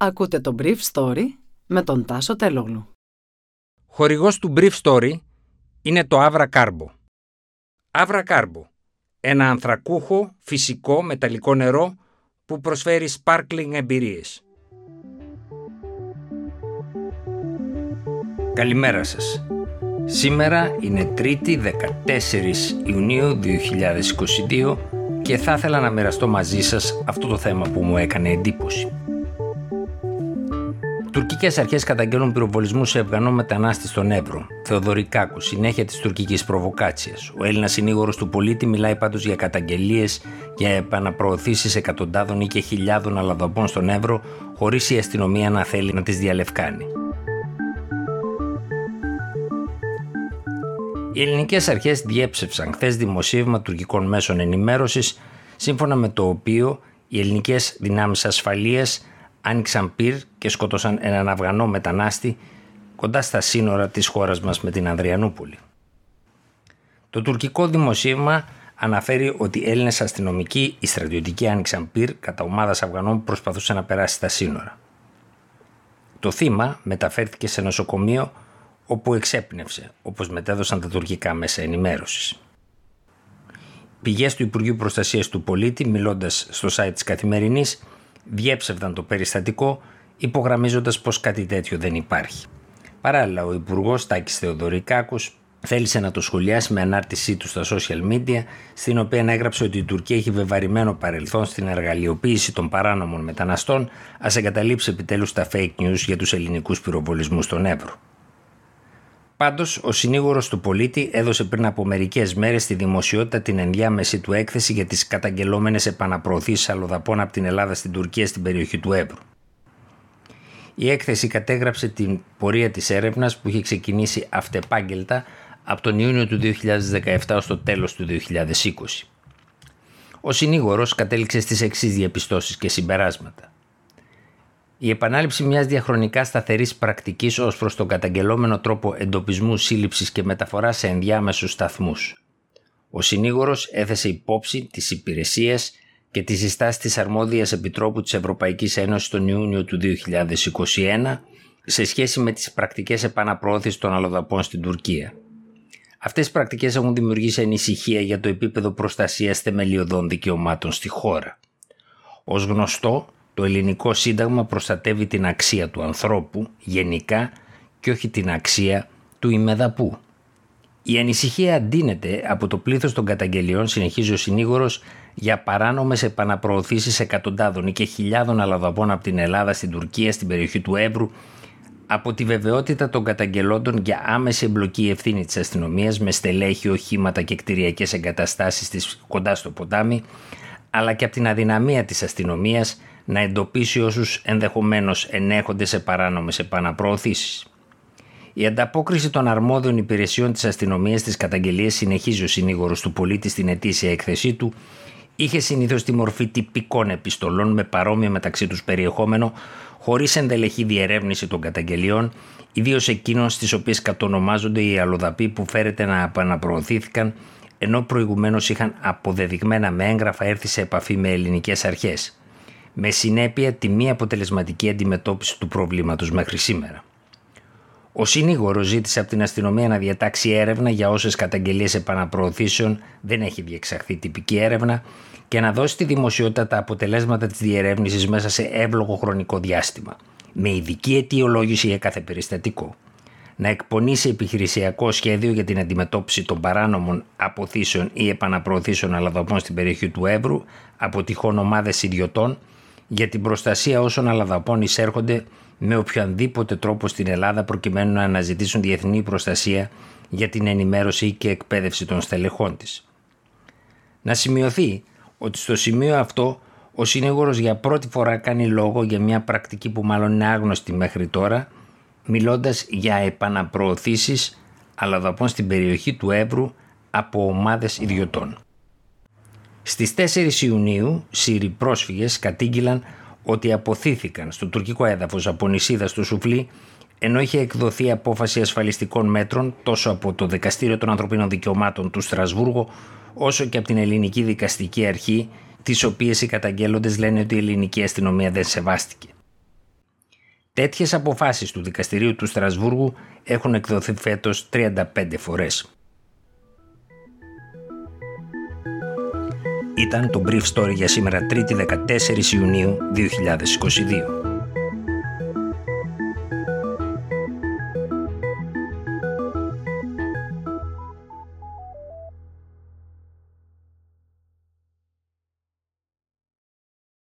Ακούτε το Brief Story με τον Τάσο Τελόγλου. Χορηγός του Brief Story είναι το Avra Carbo. Avra Carbo, ένα ανθρακούχο, φυσικό, μεταλλικό νερό που προσφέρει sparkling εμπειρίες. Καλημέρα σας. Σήμερα είναι 3η 14 Ιουνίου 2022 και θα ήθελα να μοιραστώ μαζί σας αυτό το θέμα που μου έκανε εντύπωση. Τουρκικές αρχές καταγγέλνουν πυροβολισμούς σε Αφγανό μετανάστη στον Εύρο. Θεοδωρικάκου, συνέχεια της τουρκικής προβοκάτσιας. Ο Έλληνας συνήγορος του πολίτη μιλάει πάντως για καταγγελίες για επαναπροωθήσεις εκατοντάδων ή και χιλιάδων αλλαδοπών στον Εύρο, χωρίς η αστυνομία να θέλει να τις διαλευκάνει. Οι ελληνικές αρχές διέψευσαν χθες δημοσίευμα τουρκικών μέσων ενημέρωσης, σύμφωνα με το οποίο οι ελληνικές δυνάμεις ασφαλείας άνοιξαν πυρ και σκότωσαν έναν Αφγανό μετανάστη κοντά στα σύνορα της χώρας μας με την Ανδριανούπολη. Το τουρκικό δημοσίευμα αναφέρει ότι Έλληνες αστυνομικοί, οι στρατιωτικοί άνοιξαν πυρ κατά ομάδας Αφγανών που προσπαθούσαν να περάσει στα σύνορα. Το θύμα μεταφέρθηκε σε νοσοκομείο όπου εξέπνευσε, όπως μετέδωσαν τα τουρκικά μέσα ενημέρωσης. Πηγές του Υπουργείου Προστασίας του Πολίτη, μιλώντας στο site της Καθημερινής, διέψευδαν το περιστατικό υπογραμμίζοντας πως κάτι τέτοιο δεν υπάρχει. Παράλληλα, ο Υπουργός Τάκης Θεοδωρικάκος θέλησε να το σχολιάσει με ανάρτησή του στα social media, στην οποία έγραψε ότι η Τουρκία έχει βεβαρημένο παρελθόν στην εργαλειοποίηση των παράνομων μεταναστών, ας εγκαταλείψει επιτέλους τα fake news για τους ελληνικούς πυροβολισμούς στον Εύρο. Πάντως, ο συνήγορος του πολίτη έδωσε πριν από μερικές μέρες στη δημοσιότητα την ενδιάμεση του έκθεση για τις καταγγελόμενες επαναπροωθήσεις αλλοδαπών από την Ελλάδα στην Τουρκία στην περιοχή του Εύρου. Η έκθεση κατέγραψε την πορεία της έρευνας που είχε ξεκινήσει αυτεπάγγελτα από τον Ιούνιο του 2017 ως το τέλος του 2020. Ο συνήγορος κατέληξε στις εξής διαπιστώσεις και συμπεράσματα. Η επανάληψη μιας διαχρονικά σταθερής πρακτικής ως προς τον καταγγελόμενο τρόπο εντοπισμού, σύλληψης και μεταφοράς σε ενδιάμεσους σταθμούς. Ο συνήγορος έθεσε υπόψη τις υπηρεσίες και τις συστάσεις της Αρμόδιας Επιτρόπου της Ευρωπαϊκής Ένωσης τον Ιούνιο του 2021 σε σχέση με τις πρακτικές επαναπροώθησης των αλλοδαπών στην Τουρκία. Αυτές οι πρακτικές έχουν δημιουργήσει ανησυχία για το επίπεδο προστασίας θεμελιωδών δικαιωμάτων στη χώρα. Ως γνωστό, το ελληνικό σύνταγμα προστατεύει την αξία του ανθρώπου γενικά και όχι την αξία του ημεδαπού. Η ανησυχία αντίνεται από το πλήθος των καταγγελιών, συνεχίζει ο συνήγορος, για παράνομες επαναπροωθήσεις εκατοντάδων ή και χιλιάδων αλλαδαπών από την Ελλάδα στην Τουρκία, στην περιοχή του Εύρου, από τη βεβαιότητα των καταγγελόντων για άμεση εμπλοκή ευθύνη της αστυνομίας με στελέχη, οχήματα και κτηριακές εγκαταστάσεις της κοντά στο ποτάμι, αλλά και από την αδυναμία της αστυνομίας να εντοπίσει όσους ενδεχομένως ενέχονται σε παράνομες επαναπροωθήσεις. Η ανταπόκριση των αρμόδιων υπηρεσιών της αστυνομίας στις καταγγελίες συνεχίζει ο συνήγορος του πολίτη στην ετήσια έκθεσή του είχε συνήθως τη μορφή τυπικών επιστολών με παρόμοιο μεταξύ τους περιεχόμενο χωρίς ενδελεχή διερεύνηση των καταγγελιών, ιδίως εκείνων στις οποίες κατονομάζονται οι αλλοδαποί που φέρεται να επαναπροωθήθηκαν ενώ προηγουμένως είχαν αποδεδειγμένα με έγγραφα έρθει σε επαφή με ελληνικές αρχές με συνέπεια τη μη αποτελεσματική αντιμετώπιση του προβλήματος μέχρι σήμερα. Ο συνήγορος ζήτησε από την αστυνομία να διατάξει έρευνα για όσες καταγγελίες επαναπροωθήσεων δεν έχει διεξαχθεί τυπική έρευνα και να δώσει στη δημοσιότητα τα αποτελέσματα της διερεύνησης μέσα σε εύλογο χρονικό διάστημα, με ειδική αιτιολόγηση για κάθε περιστατικό. Να εκπονήσει επιχειρησιακό σχέδιο για την αντιμετώπιση των παράνομων αποθήσεων ή επαναπροωθήσεων αλλαδοπών στην περιοχή του Εύρου από τυχόν ομάδες ιδιωτών για την προστασία όσων αλλαδαπών εισέρχονται με οποιονδήποτε τρόπο στην Ελλάδα προκειμένου να αναζητήσουν διεθνή προστασία για την ενημέρωση και εκπαίδευση των στελεχών της. Να σημειωθεί ότι στο σημείο αυτό ο συνήγορος για πρώτη φορά κάνει λόγο για μια πρακτική που μάλλον είναι άγνωστη μέχρι τώρα μιλώντας για επαναπροωθήσεις αλλαδαπών στην περιοχή του Εύρου από ομάδες ιδιωτών. Στις 4 Ιουνίου, Σύριοι πρόσφυγες κατήγγυλαν ότι αποθήθηκαν στο τουρκικό έδαφος από νησίδα στο Σουφλί ενώ είχε εκδοθεί απόφαση ασφαλιστικών μέτρων τόσο από το Δικαστήριο των Ανθρωπίνων Δικαιωμάτων του Στρασβούργο όσο και από την Ελληνική Δικαστική Αρχή τις οποίες οι καταγγέλλοντες λένε ότι η ελληνική αστυνομία δεν σεβάστηκε. Τέτοιες αποφάσεις του Δικαστηρίου του Στρασβούργου έχουν εκδοθεί φέτος 35 φορές. Ήταν το Brief Story για σήμερα 3η 14 Ιουνίου 2022.